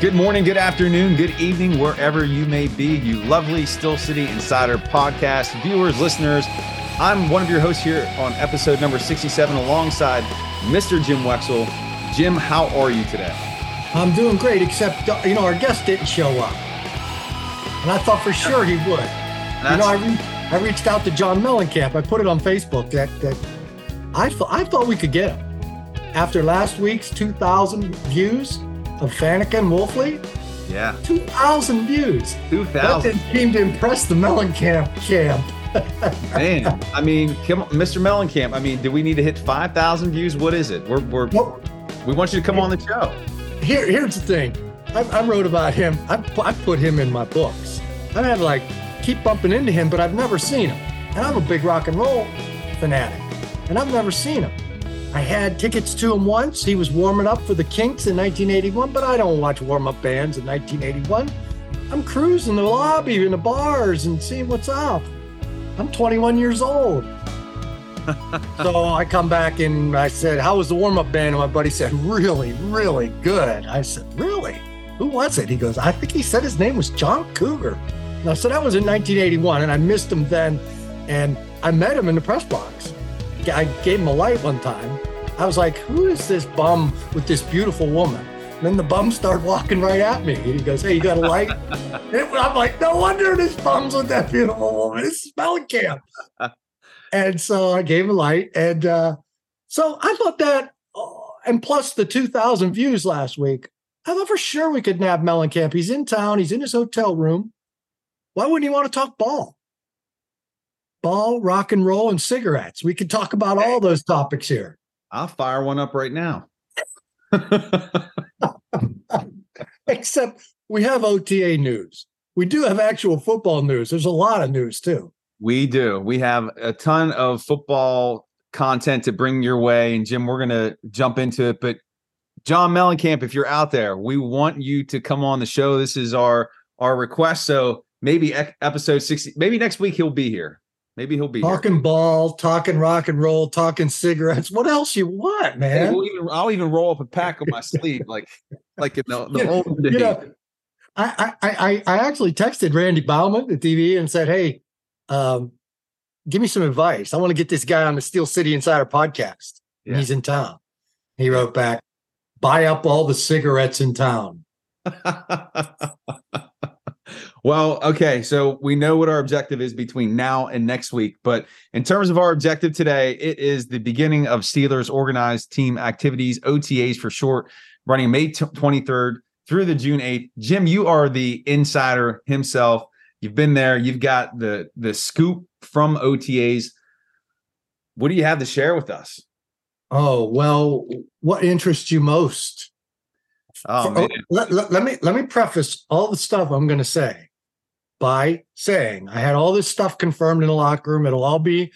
Good morning, good afternoon, good evening, wherever you may be, you lovely Steel City Insider podcast viewers, listeners. I'm one of your hosts here on episode number 67 alongside Mr. Jim Wexell. Jim, how are you today? I'm doing great, except, uh, you know, our guest didn't show up. And I thought for sure he would. you know, I, re- I reached out to John Mellencamp. I put it on Facebook that, that I, th- I thought we could get him. After last week's 2,000 views, of Faneca and Wolfley. Yeah. 2,000 views. 2,000. That didn't seem to impress the Mellencamp camp. Man, I mean, Mr. Mellencamp, I mean, do we need to hit 5,000 views? What is it? We're, we're well, we want you to come on the show. Here, here's the thing. I, I wrote about him. I, I put him in my books. I had like keep bumping into him, but I've never seen him. And I'm a big rock and roll fanatic, and I've never seen him. I had tickets to him once. He was warming up for the Kinks in 1981, but I don't watch warm up bands in 1981. I'm cruising the lobby in the bars and seeing what's up. I'm 21 years old. so I come back and I said, How was the warm up band? And my buddy said, Really, really good. I said, Really? Who was it? He goes, I think he said his name was John Cougar. Now, so that was in 1981, and I missed him then. And I met him in the press box. I gave him a light one time. I was like, who is this bum with this beautiful woman? And then the bum started walking right at me. He goes, hey, you got a light? I'm like, no wonder this bum's with that beautiful woman. It's Mellencamp. and so I gave him a light. And uh, so I thought that, oh, and plus the 2,000 views last week, I thought for sure we could nab Mellencamp. He's in town. He's in his hotel room. Why wouldn't he want to talk ball? Ball, rock and roll, and cigarettes. We could talk about all those topics here. I'll fire one up right now. Except we have OTA news. We do have actual football news. There's a lot of news too. We do. We have a ton of football content to bring your way. And Jim, we're going to jump into it. But John Mellencamp, if you're out there, we want you to come on the show. This is our our request. So maybe episode 60, maybe next week he'll be here. Maybe he'll be talking here. ball, talking rock and roll, talking cigarettes. What else you want, man? Hey, we'll even, I'll even roll up a pack on my sleeve, like like in the, the old days. You know, I, I I actually texted Randy Baumann the TV, and said, "Hey, um, give me some advice. I want to get this guy on the Steel City Insider podcast. Yeah. He's in town." He wrote back, "Buy up all the cigarettes in town." Well, okay. So we know what our objective is between now and next week. But in terms of our objective today, it is the beginning of Steelers organized team activities, OTAs for short, running May 23rd through the June 8th. Jim, you are the insider himself. You've been there. You've got the the scoop from OTAs. What do you have to share with us? Oh, well, what interests you most? Oh, oh let, let, let, me let me preface all the stuff I'm going to say by saying, I had all this stuff confirmed in the locker room. It'll all be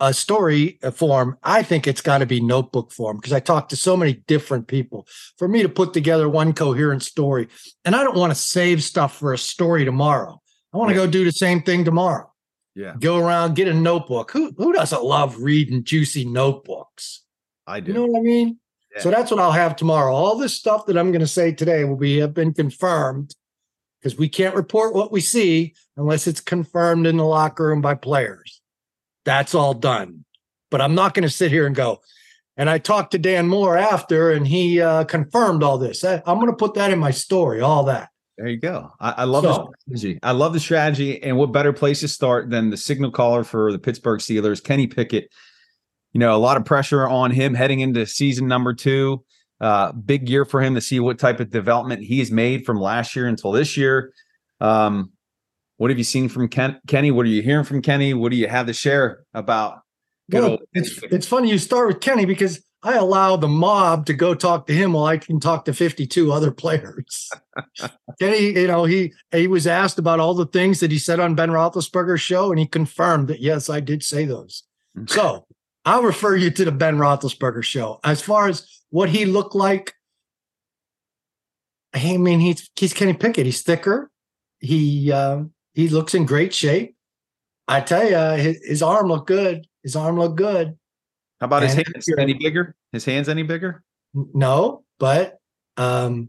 a story form. I think it's got to be notebook form because I talked to so many different people for me to put together one coherent story. And I don't want to save stuff for a story tomorrow. I want to yeah. go do the same thing tomorrow. Yeah. Go around, get a notebook. Who who doesn't love reading juicy notebooks? I do. You know what I mean? Yeah. So that's what I'll have tomorrow. All this stuff that I'm going to say today will be have been confirmed because we can't report what we see unless it's confirmed in the locker room by players. That's all done. But I'm not going to sit here and go. And I talked to Dan Moore after, and he uh, confirmed all this. I, am going to put that in my story, all that. There you go. I, I love so, the strategy. I love the strategy. And what better place to start than the signal caller for the Pittsburgh Steelers, Kenny Pickett? You know, a lot of pressure on him heading into season number two. Uh, big year for him to see what type of development he's made from last year until this year. Um, what have you seen from Ken- Kenny? What are you hearing from Kenny? What do you have to share about? Well, it's it's funny you start with Kenny because I allow the mob to go talk to him while I can talk to 52 other players. Kenny, you know, he he was asked about all the things that he said on Ben Roethlisberger's show, and he confirmed that yes, I did say those. so I'll refer you to the Ben Roethlisberger show. As far as what he looked like, I mean, he's he's Kenny Pickett. He's thicker. He uh, he looks in great shape. I tell you, his, his, arm looked good. His arm looked good. How about and his hands? Any bigger? His hands any bigger? No, but um,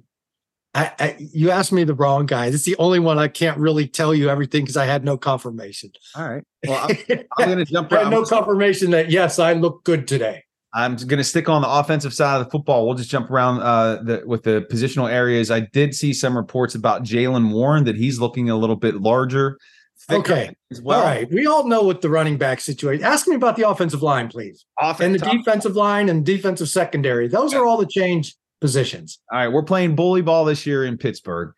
I, I, you asked me the wrong guy. This is the only one I can't really tell you everything because I had no confirmation. All right. Well, I'm, I'm going to jump. Right. I had no confirmation that yes, I look good today. I'm going to stick on the offensive side of the football. We'll just jump around uh, the, with the positional areas. I did see some reports about Jaylen Warren that he's looking a little bit larger. Okay. Well. All right. We all know what the running back situation. Ask me about the offensive line, please. and the defensive line and defensive secondary. Those are all the change positions. All right. We're playing bully ball this year in Pittsburgh.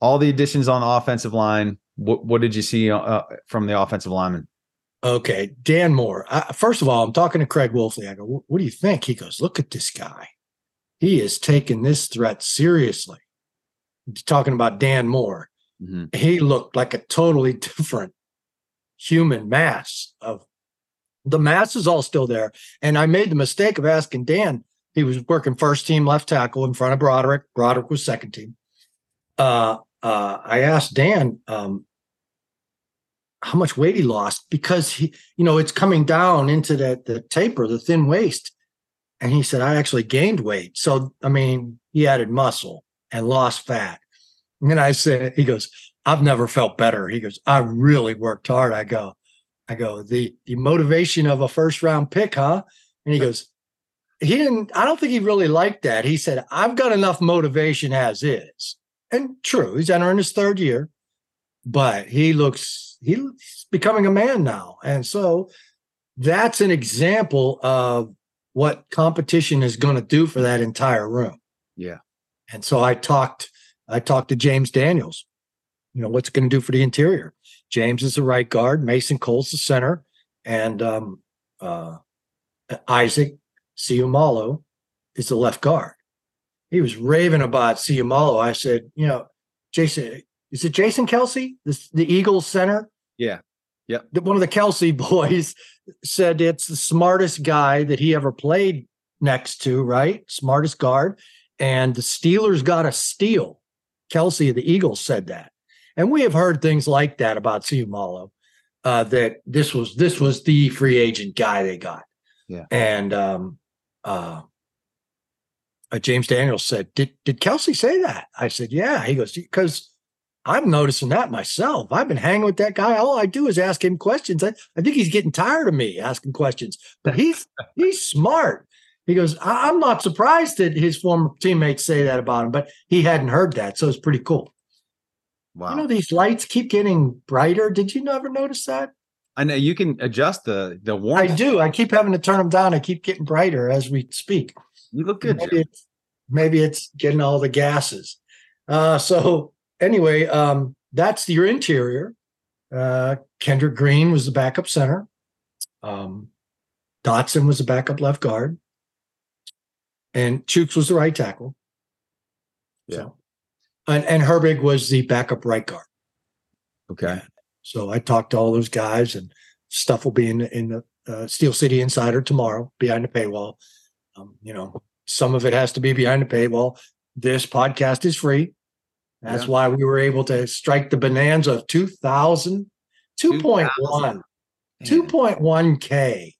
All the additions on the offensive line. What, what did you see uh, from the offensive lineman? Okay, Dan Moore. I, first of all, I'm talking to Craig Wolfley. I go, "What do you think?" He goes, "Look at this guy. He is taking this threat seriously." Talking about Dan Moore, mm-hmm. he looked like a totally different human mass. Of the mass is all still there, and I made the mistake of asking Dan. He was working first team left tackle in front of Broderick. Broderick was second team. Uh, uh, I asked Dan, um, how much weight he lost because he, you know, it's coming down into that the taper, the thin waist. And he said, I actually gained weight. So I mean, he added muscle and lost fat. And then I said, he goes, I've never felt better. He goes, I really worked hard. I go, I go, the the motivation of a first round pick, huh? And he goes, he didn't, I don't think he really liked that. He said, I've got enough motivation as is. And true, he's entering his third year, but he looks he's becoming a man now. And so that's an example of what competition is going to do for that entire room. Yeah. And so I talked, I talked to James Daniels, you know, what's going to do for the interior. James is the right guard, Mason Cole's the center, and um, uh, Isaac Seumalo is the left guard. He was raving about Seumalo. I said, you know, Jason, is it Jason Kelce, the, the Eagles center? Yeah. Yeah. One of the Kelce boys said it's the smartest guy that he ever played next to, right? Smartest guard. And the Steelers got a steal. Kelce of the Eagles said that. And we have heard things like that about Seumalo, uh, that this was this was the free agent guy they got. Yeah. And um, uh, uh, James Daniels said, "Did did Kelce say that?" I said, "Yeah." He goes, "Because I'm noticing that myself. I've been hanging with that guy. All I do is ask him questions. I, I think he's getting tired of me asking questions, but he's he's smart. He goes, I, am not surprised that his former teammates say that about him, but he hadn't heard that. So it's pretty cool. Wow. You know, these lights keep getting brighter. Did you never notice that? I know you can adjust the the warmth. I do. I keep having to turn them down. I keep getting brighter as we speak. You look good. Maybe it's, maybe it's getting all the gases. Uh, so anyway, um, that's your interior. Uh, Kendrick Green was the backup center. Um, Dotson was the backup left guard. And Chuks was the right tackle. Yeah. So, and, and Herbig was the backup right guard. Okay. So I talked to all those guys, and stuff will be in, in the uh, Steel City Insider tomorrow behind the paywall. Um, you know, some of it has to be behind the paywall. This podcast is free. That's yeah. why we were able to strike the bonanza of 2000, 2.1, 2.1K.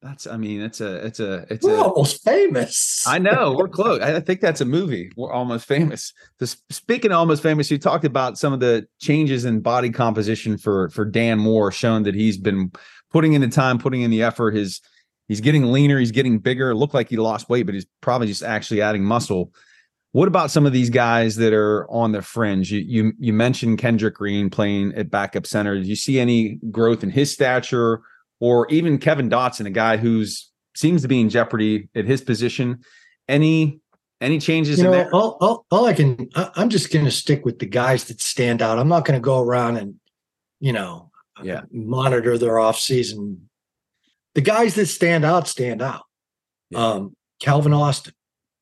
That's, I mean, it's a, it's a, it's we're a, almost famous. I know we're close. I think that's a movie. We're almost famous. So speaking of almost famous, you talked about some of the changes in body composition for for Dan Moore, showing that he's been putting in the time, putting in the effort. His he's getting leaner, he's getting bigger. It looked like he lost weight, but he's probably just actually adding muscle. What about some of these guys that are on the fringe? You you, you mentioned Kendrick Green playing at backup center. Do you see any growth in his stature, or even Kevin Dotson, a guy who's seems to be in jeopardy at his position? Any any changes you know, in there? All, all, all I can, I'm just going to stick with the guys that stand out. I'm not going to go around and, you know, yeah, monitor their off season. The guys that stand out stand out. Yeah. Um, Calvin Austin,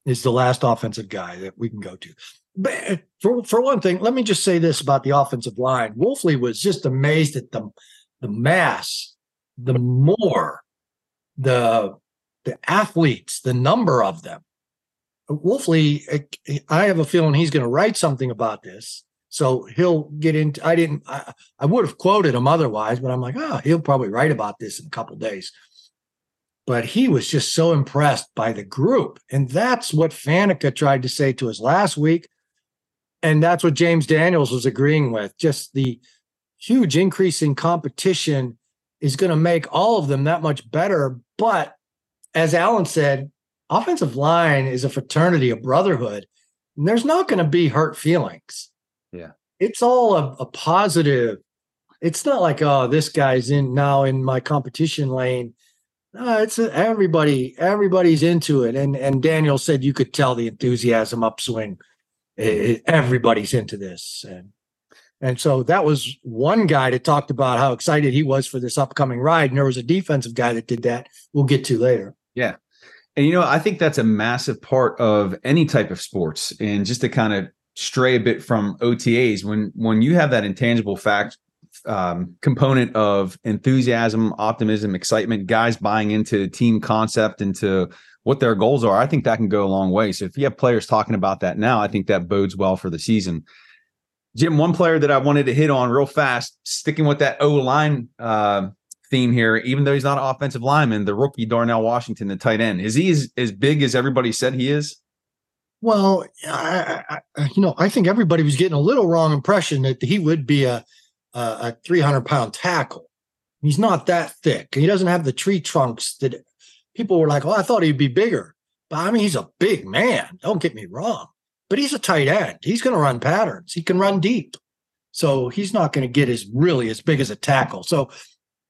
is the last offensive guy that we can go to. But for for one thing, let me just say this about the offensive line. Wolfley was just amazed at the the mass, the more, the the athletes, the number of them. Wolfley, I have a feeling he's going to write something about this. So he'll get into. I didn't. I, I would have quoted him otherwise, but I'm like, oh, he'll probably write about this in a couple days. but he was just so impressed by the group. And that's what Faneca tried to say to us last week. And that's what James Daniels was agreeing with. Just the huge increase in competition is going to make all of them that much better. But as Alan said, offensive line is a fraternity, a brotherhood. And there's not going to be hurt feelings. Yeah. It's all a, a positive. It's not like, oh, this guy's in now in my competition lane. No, it's a, everybody, everybody's into it. And and Daniel said you could tell the enthusiasm upswing. It, everybody's into this. And and so that was one guy that talked about how excited he was for this upcoming ride. And there was a defensive guy that did that. We'll get to later. Yeah. And you know, I think that's a massive part of any type of sports. And just to kind of stray a bit from OTAs, when when you have that intangible fact um, component of enthusiasm, optimism, excitement, guys buying into team concept, into what their goals are, I think that can go a long way. So if you have players talking about that now, I think that bodes well for the season. Jim, one player that I wanted to hit on real fast, sticking with that O line uh, theme here, even though he's not an offensive lineman, the rookie Darnell Washington, the tight end, is he as, as big as everybody said he is? Well, I, I, you know, I think everybody was getting a little wrong impression that he would be a a, a 300 pound tackle. He's not that thick. He doesn't have the tree trunks that people were like, "Oh, I thought he'd be bigger." But I mean, he's a big man. Don't get me wrong but he's a tight end. He's going to run patterns. He can run deep. So he's not going to get as really as big as a tackle. So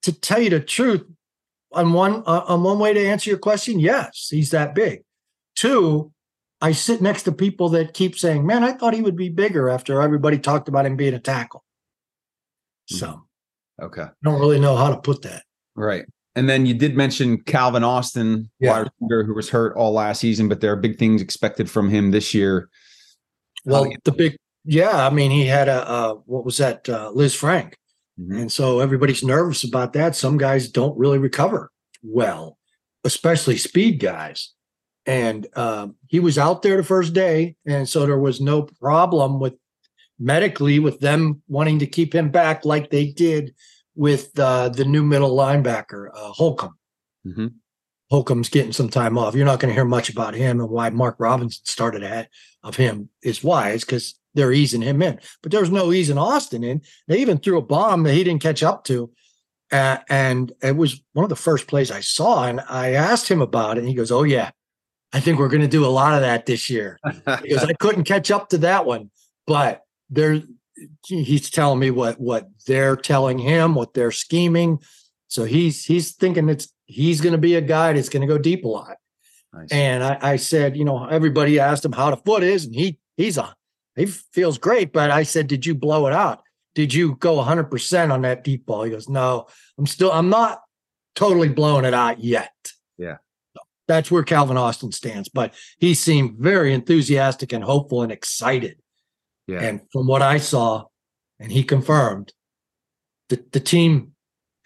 to tell you the truth, on one uh, on one way to answer your question, yes, he's that big. Two, I sit next to people that keep saying, "Man, I thought he would be bigger." After everybody talked about him being a tackle, hmm. so okay, I don't really know how to put that. Right. And then you did mention Calvin Austin, yeah. who was hurt all last season, but there are big things expected from him this year. Well, the big, yeah, I mean, he had a, uh, what was that, uh, Frank, Mm-hmm. And so everybody's nervous about that. Some guys don't really recover well, especially speed guys. And uh, he was out there the first day. And so there was no problem with medically with them wanting to keep him back like they did with uh, the new middle linebacker, uh, Holcomb. Mm-hmm. Holcomb's getting some time off. You're not going to hear much about him and why Mark Robinson started ahead of him is why wise because they're easing him in. But there's no easing Austin in. They even threw a bomb that he didn't catch up to. Uh, and it was one of the first plays I saw. And I asked him about it. And he goes, Oh, yeah, I think we're going to do a lot of that this year because I couldn't catch up to that one. But there, he's telling me what what they're telling him, what they're scheming. So he's he's thinking it's he's going to be a guy that's going to go deep a lot. Nice. And I, I, said, you know, everybody asked him how the foot is, and he he's on. He feels great, but I said, did you blow it out? Did you go 100% on that deep ball? He goes, no, I'm still, I'm not totally blowing it out yet. Yeah. So that's where Calvin Austin stands, but he seemed very enthusiastic and hopeful and excited. Yeah. And from what I saw, and he confirmed, the, the team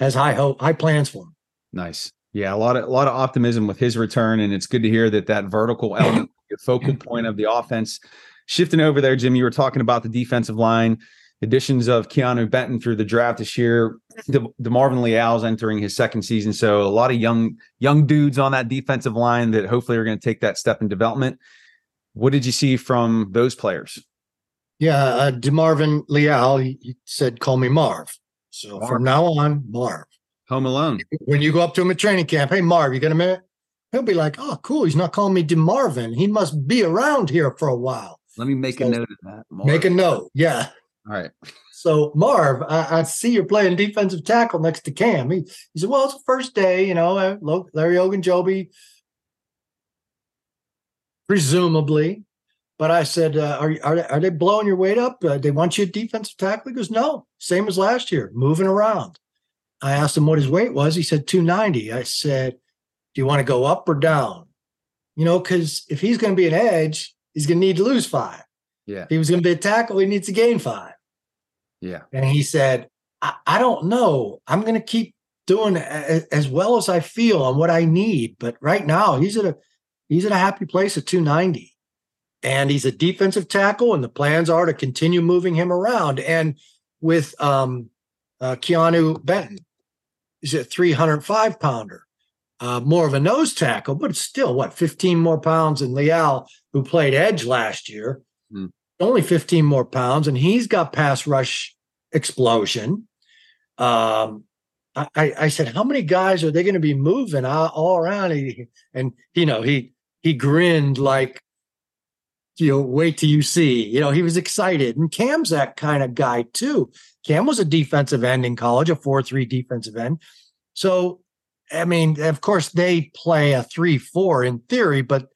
has high hope, high plans for him. Nice. Yeah, a lot of a lot of optimism with his return, and it's good to hear that that vertical element, the focal point of the offense, shifting over there. Jim, you were talking about the defensive line, additions of Keanu Benton through the draft this year. De- DeMarvin Leal's entering his second season, so a lot of young young dudes on that defensive line that hopefully are going to take that step in development. What did you see from those players? Yeah, uh, DeMarvin Leal, he, he said, "Call me Marv." So Marv. from now on, Marv. Home Alone. When you go up to him at training camp, hey Marv, you got a minute? He'll be like, oh, cool. He's not calling me DeMarvin. He must be around here for a while. Let me make so, a note of that. Marv. Make a note. Yeah. All right. So Marv, I, I, see you're playing defensive tackle next to Cam. He, he said, well, it's the first day, you know, uh, Larry Ogunjobi, presumably. But I said, uh, are, are, are they blowing your weight up? Uh, they want you defensive tackle? He goes, no, same as last year, moving around. I asked him what his weight was. He said 290. I said, Do you want to go up or down? You know, because if he's going to be an edge, he's going to need to lose five. Yeah. If he was going to be a tackle, he needs to gain five. Yeah. And he said, I, I don't know. I'm going to keep doing a, as well as I feel on what I need. But right now, he's at a he's at a happy place at 290. And he's a defensive tackle, and the plans are to continue moving him around. And with um, uh, Keanu Benton, he's a 305 pounder. uh, more of a nose tackle, but still what 15 more pounds than Leal, who played edge last year. Hmm. Only 15 more pounds, and he's got pass rush explosion. Um, I, I, said, how many guys are they going to be moving all, all around? He, and you know, he he grinned like, you know, wait till you see. You know, he was excited, and Cam's that kind of guy too. Cam was a defensive end in college, a four-three defensive end. So I mean, of course, they play a 3 4 in theory, but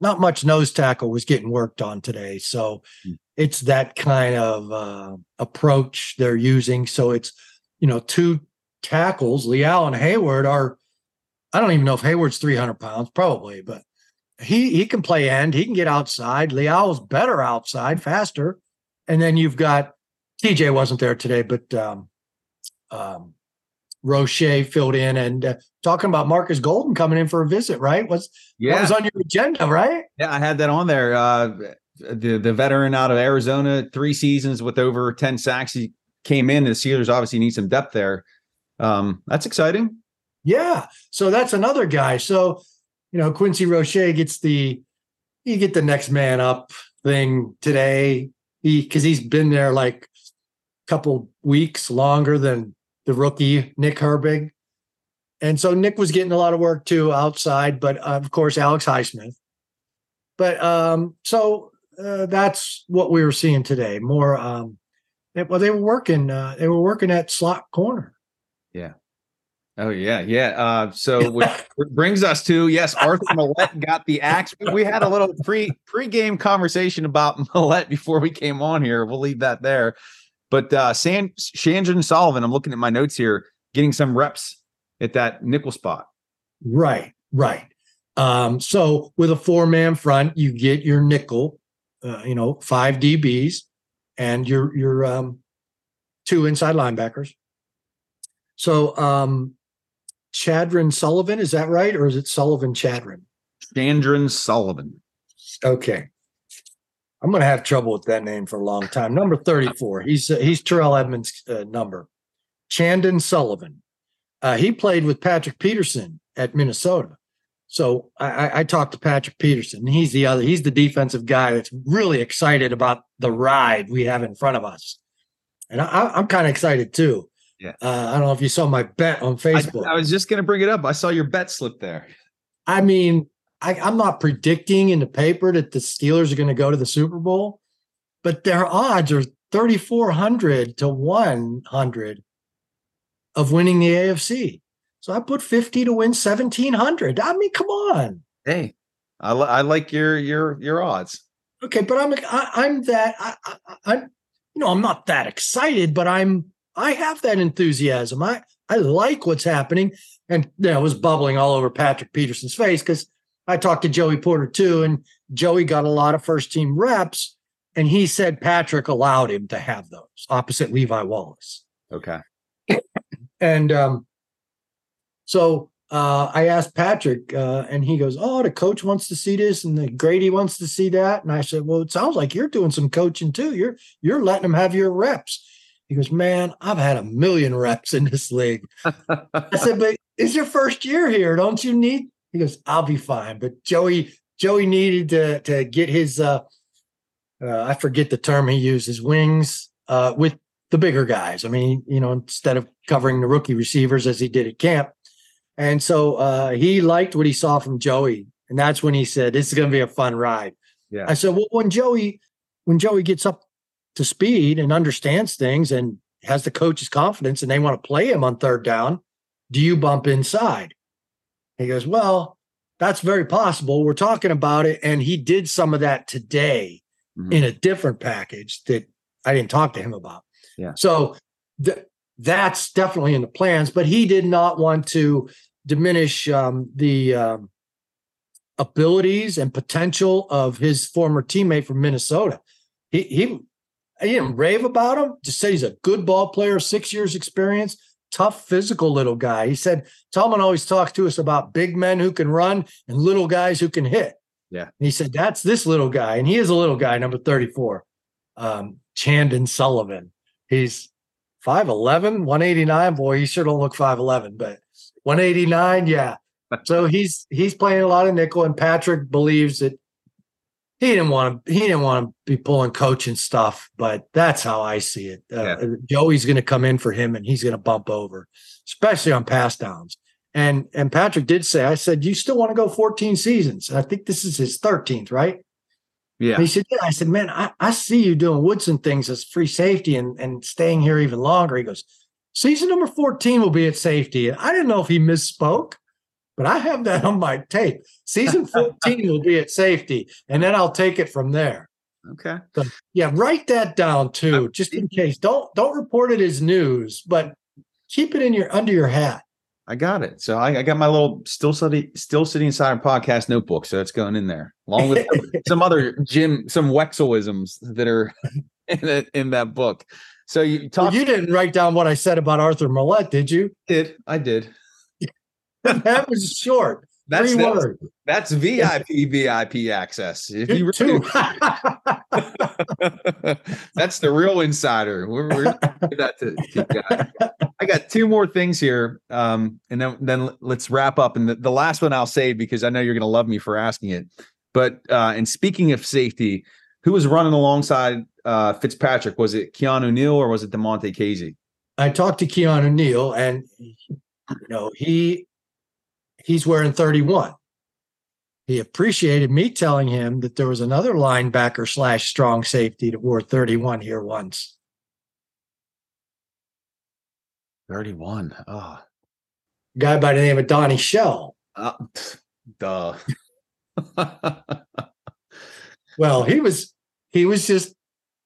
not much nose tackle was getting worked on today. So Mm. it's that kind of uh, approach they're using. So it's, you know, two tackles, Leal and Heyward are, I don't even know if Heyward's 300 pounds, probably, but he he can play end. He can get outside. Leal's better outside, faster. And then you've got TJ wasn't there today, but um, um, Roche filled in and uh, talking about Marcus Golden coming in for a visit, right? Was that Yeah, was on your agenda, right? yeah, I had that on there. Uh, the the veteran out of Arizona, three seasons with over ten sacks. He came in. The Steelers obviously need some depth there. Um, that's exciting. Yeah. So that's another guy. So, you know, Quincy Roche gets the you get the next man up thing today. He because he's been there like couple weeks longer than the rookie Nick Herbig. And so Nick was getting a lot of work too outside, but uh, of course Alex Highsmith. But um, so uh, that's what we were seeing today. More um, eh, well, they were working. Uh, they were working at slot corner. Yeah. Oh yeah, yeah. Uh, so which brings us to yes, Arthur Millette got the axe. We had a little pre pre-game conversation about Millette before we came on here. We'll leave that there. But uh San Chandron Sullivan, I'm looking at my notes here, getting some reps at that nickel spot. Right, right. Um, so with a four man front, you get your nickel, uh, you know, five DBs and your your um, two inside linebackers. So um, Chadron Sullivan, is that right, or is it Sullivan Chadron? Chandron Sullivan. Okay. I'm going to have trouble with that name for a long time. Number 34. He's uh, he's Terrell Edmunds' uh, number. Chandon Sullivan. Uh, he played with Patrick Peterson at Minnesota. So I, I, I talked to Patrick Peterson. He's the other. He's the defensive guy that's really excited about the ride we have in front of us, and I, I'm kind of excited too. Yeah. Uh, I don't know if you saw my bet on I, Facebook. I was just going to bring it up. I saw your bet slip there. I mean, I, I'm not predicting in the paper that the Steelers are going to go to the Super Bowl, but their odds are 3,400 to 100 of winning the AFC. So I put 50 to win 1,700. I mean, come on. Hey, I, li- I like your your your odds. Okay, but I'm I, I'm that I, I, I'm you know I'm not that excited, but I'm I have that enthusiasm. I I like what's happening, and you know, it was bubbling all over Patrick Peterson's face because I talked to Joey Porter too, and Joey got a lot of first team reps, and he said Patrick allowed him to have those opposite Levi Wallace. Okay. And um, so uh, I asked Patrick, uh, and he goes, "Oh, the coach wants to see this, and the Grady wants to see that." And I said, "Well, it sounds like you're doing some coaching too. You're you're letting them have your reps." He goes, "Man, I've had a million reps in this league." I said, "But it's your first year here, don't you need?" He goes, "I'll be fine." But Joey Joey needed to to get his uh, uh, I forget the term he used, his wings uh, with the bigger guys. I mean, you know, instead of covering the rookie receivers as he did at camp. And so uh, he liked what he saw from Joey. And that's when he said, This is going to be a fun ride. Yeah. I said, Well, when Joey, when Joey gets up to speed and understands things and has the coach's confidence and they want to play him on third down, do you bump inside? He goes, Well, that's very possible. We're talking about it. And he did some of that today Mhm. in a different package that I didn't talk to him about. Yeah. So th- that's definitely in the plans, but he did not want to diminish um, the um, abilities and potential of his former teammate from Minnesota. He he he didn't rave about him. Just said he's a good ball player, six years experience, tough physical little guy. He said Tomlin always talks to us about big men who can run and little guys who can hit. Yeah. And he said that's this little guy, and he is a little guy, number thirty-four, um, Chandon Sullivan. He's 5'11, 189. Boy, he sure don't look 5'11, but 189, yeah. so he's he's playing a lot of nickel, and Patrick believes that he didn't want to he didn't want to be pulling coaching stuff, but that's how I see it. Uh, Yeah. Joey's going to come in for him, and he's going to bump over, especially on pass downs. And and Patrick did say, I said, you still want to go 14 seasons? And I think this is his 13th, right? Yeah. And he said, Yeah. I said, Man, I, I see you doing Woodson things as free safety and, and staying here even longer. He goes, Season number 14 will be at safety. And I didn't know if he misspoke, but I have that on my tape. Season 14 will be at safety. And then I'll take it from there. Okay. Yeah, write that down too, just in case. Don't don't report it as news, but keep it in your under your hat. I got it. So I, I got my little Steel Study, still sitting inside podcast notebook. So it's going in there along with some other Jim, some Wexelisms that are in that, in that book. So you Well, you didn't write down what I said about Arthur Millette, did you? did. I did. That was short. That's Three that's, words. that's VIP VIP access. If you really, that's the real insider. We're, we're that to, to. I got two more things here, um, and then then let's wrap up. And the, the last one I'll say because I know you're going to love me for asking it. But uh, and speaking of safety, who was running alongside uh, Fitzpatrick? Was it Keanu Neal or was it Damontae Kazee? I talked to Keanu Neal, and you know he he's wearing 31. He appreciated me telling him that there was another linebacker slash strong safety that wore 31 here once. 31. Oh, guy by the name of Donnie Shell. uh, duh. Well, he was he was just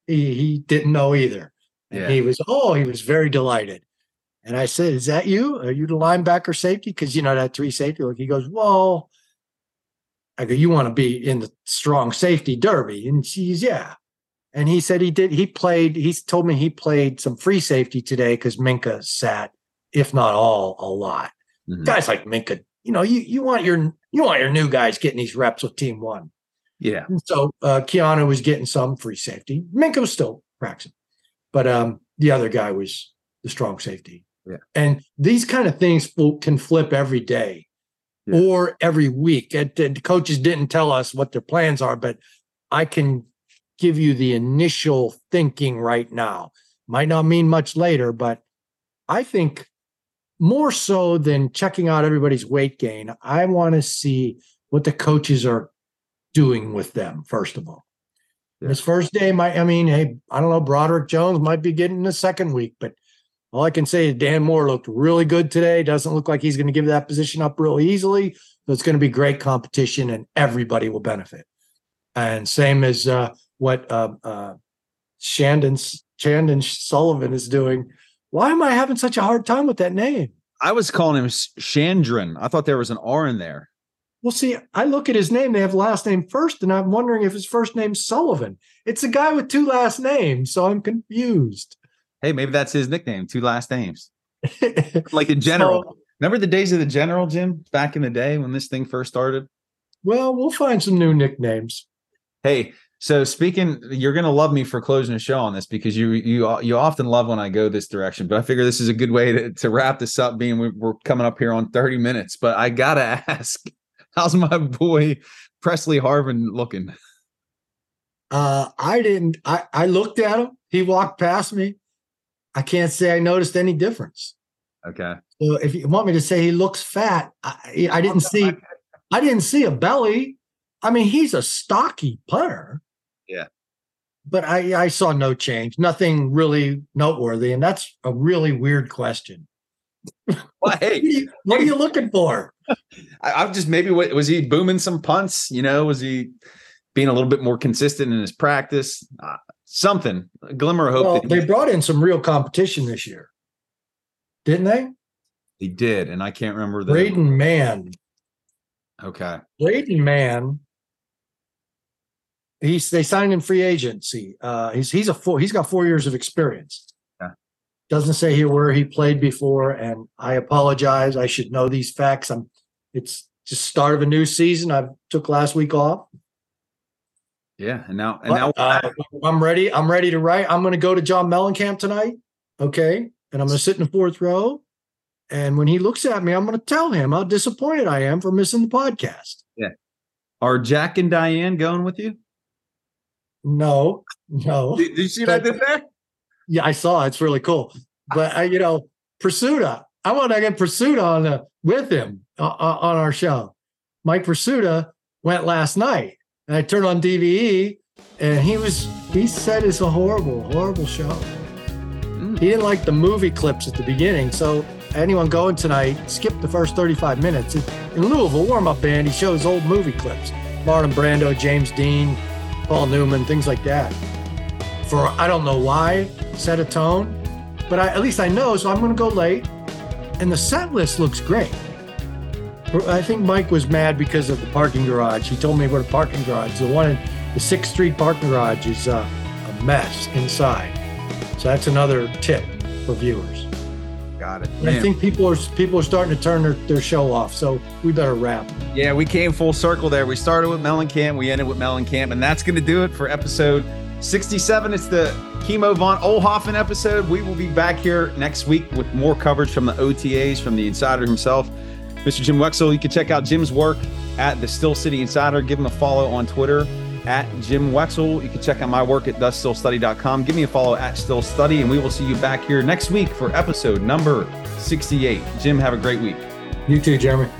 he, he didn't know either. And Yeah. he was oh, he was very delighted. And I said, Is that you? Are you the linebacker safety? Because you know that three safety look. He goes, Well, I go, you want to be in the strong safety derby. And she's yeah. And he said he did, he played, he's told me he played some free safety today because Minkah sat, if not all, a lot. Mhm. Guys like Minkah, you know, you you want your you want your new guys getting these reps with team one. Yeah. And so uh, Keanu was getting some free safety. Minkah was still practicing, but um, the other guy was the strong safety. Yeah. And these kind of things can flip every day Yeah. or every week. The coaches didn't tell us what their plans are, but I can give you the initial thinking right now. Might not mean much later, but I think more so than checking out everybody's weight gain, I want to see what the coaches are doing with them, first of all. Yeah. This first day might, I mean, hey, I don't know, Broderick Jones might be getting the second week, but all I can say is Dan Moore looked really good today. Doesn't look like he's going to give that position up real easily. So it's going to be great competition and everybody will benefit. And same as uh, what uh, uh, Shandon, Shandon Sullivan is doing. Why am I having such a hard time with that name? I was calling him S- Chandran. I thought there was an R in there. Well, see, I look at his name, they have last name first, and I'm wondering if his first name's Sullivan. It's a guy with two last names, so I'm confused. Hey, maybe that's his nickname, two last names. Like the general. So, Remember the days of the general, Jim, back in the day when this thing first started? well, we'll find some new nicknames. Hey, so speaking, you're gonna love me for closing the show on this because you you you often love when I go this direction. But I figure this is a good way to, to wrap this up, being we- we're coming up here on 30 minutes. But I gotta ask, how's my boy Pressley Harvin looking? Uh, I didn't. I, I looked at him. He walked past me. I can't say I noticed any difference. Okay. So if you want me to say he looks fat, I, I didn't see. I didn't see a belly. I mean, he's a stocky punter. Yeah. But I, I saw no change, nothing really noteworthy, and that's a really weird question. Well, What are you, what are you looking for? I, I'm just maybe what was he booming some punts? You know, was he being a little bit more consistent in his practice? Uh, something, a glimmer of hope Well, they brought in some real competition this year, didn't they? They did, and I can't remember the. Braden Mann. Okay. Braden Mann. He's they signed him free agency. Uh, he's he's a four. He's got four years of experience. Yeah. Doesn't say here where he played before, and I apologize. I should know these facts. I'm. It's just start of a new season. I took last week off. Yeah, and now and now uh, I'm ready. I'm ready to write. I'm going to go to John Mellencamp tonight. Okay, and I'm going to sit in the fourth row. And when he looks at me, I'm going to tell him how disappointed I am for missing the podcast. Yeah. Are Jack and Diane going with you? No, no. Did, did you see what I did there? Yeah, I saw. It's really cool. But I, you know, Prisuta. I want to get Prisuta on the, with him uh, uh, on our show. Mike Prisuta went last night, and I turned on DVE, and he was he said it's a horrible, horrible show. Mm. He didn't like the movie clips at the beginning, so anyone going tonight, skip the first 35 minutes. In lieu of a warm-up band, he shows old movie clips. Marlon Brando, James Dean, Paul Newman, things like that. For I don't know why, set a tone, but I, at least I know, so I'm going to go late. And the set list looks great. I think Mike was mad because of the parking garage. He told me about a parking garage. The one in the Sixth Street parking garage is uh, a mess inside. So that's another tip for viewers. Got it. I think people are people are starting to turn their, their show off. So we better wrap. Yeah, we came full circle there. We started with Mellencamp, we ended with Mellencamp, and that's going to do it for episode 67. It's the Kimo von Oelhoffen episode. We will be back here next week with more coverage from the OTAs from the insider himself. Mr. Jim Wexell. You can check out Jim's work at the Steel City Insider. Give him a follow on Twitter at Jim Wexell. You can check out my work at thesteelstudy.com. Give me a follow at Steel Study, and we will see you back here next week for episode number 68. Jim, have a great week. You too, Jeremy.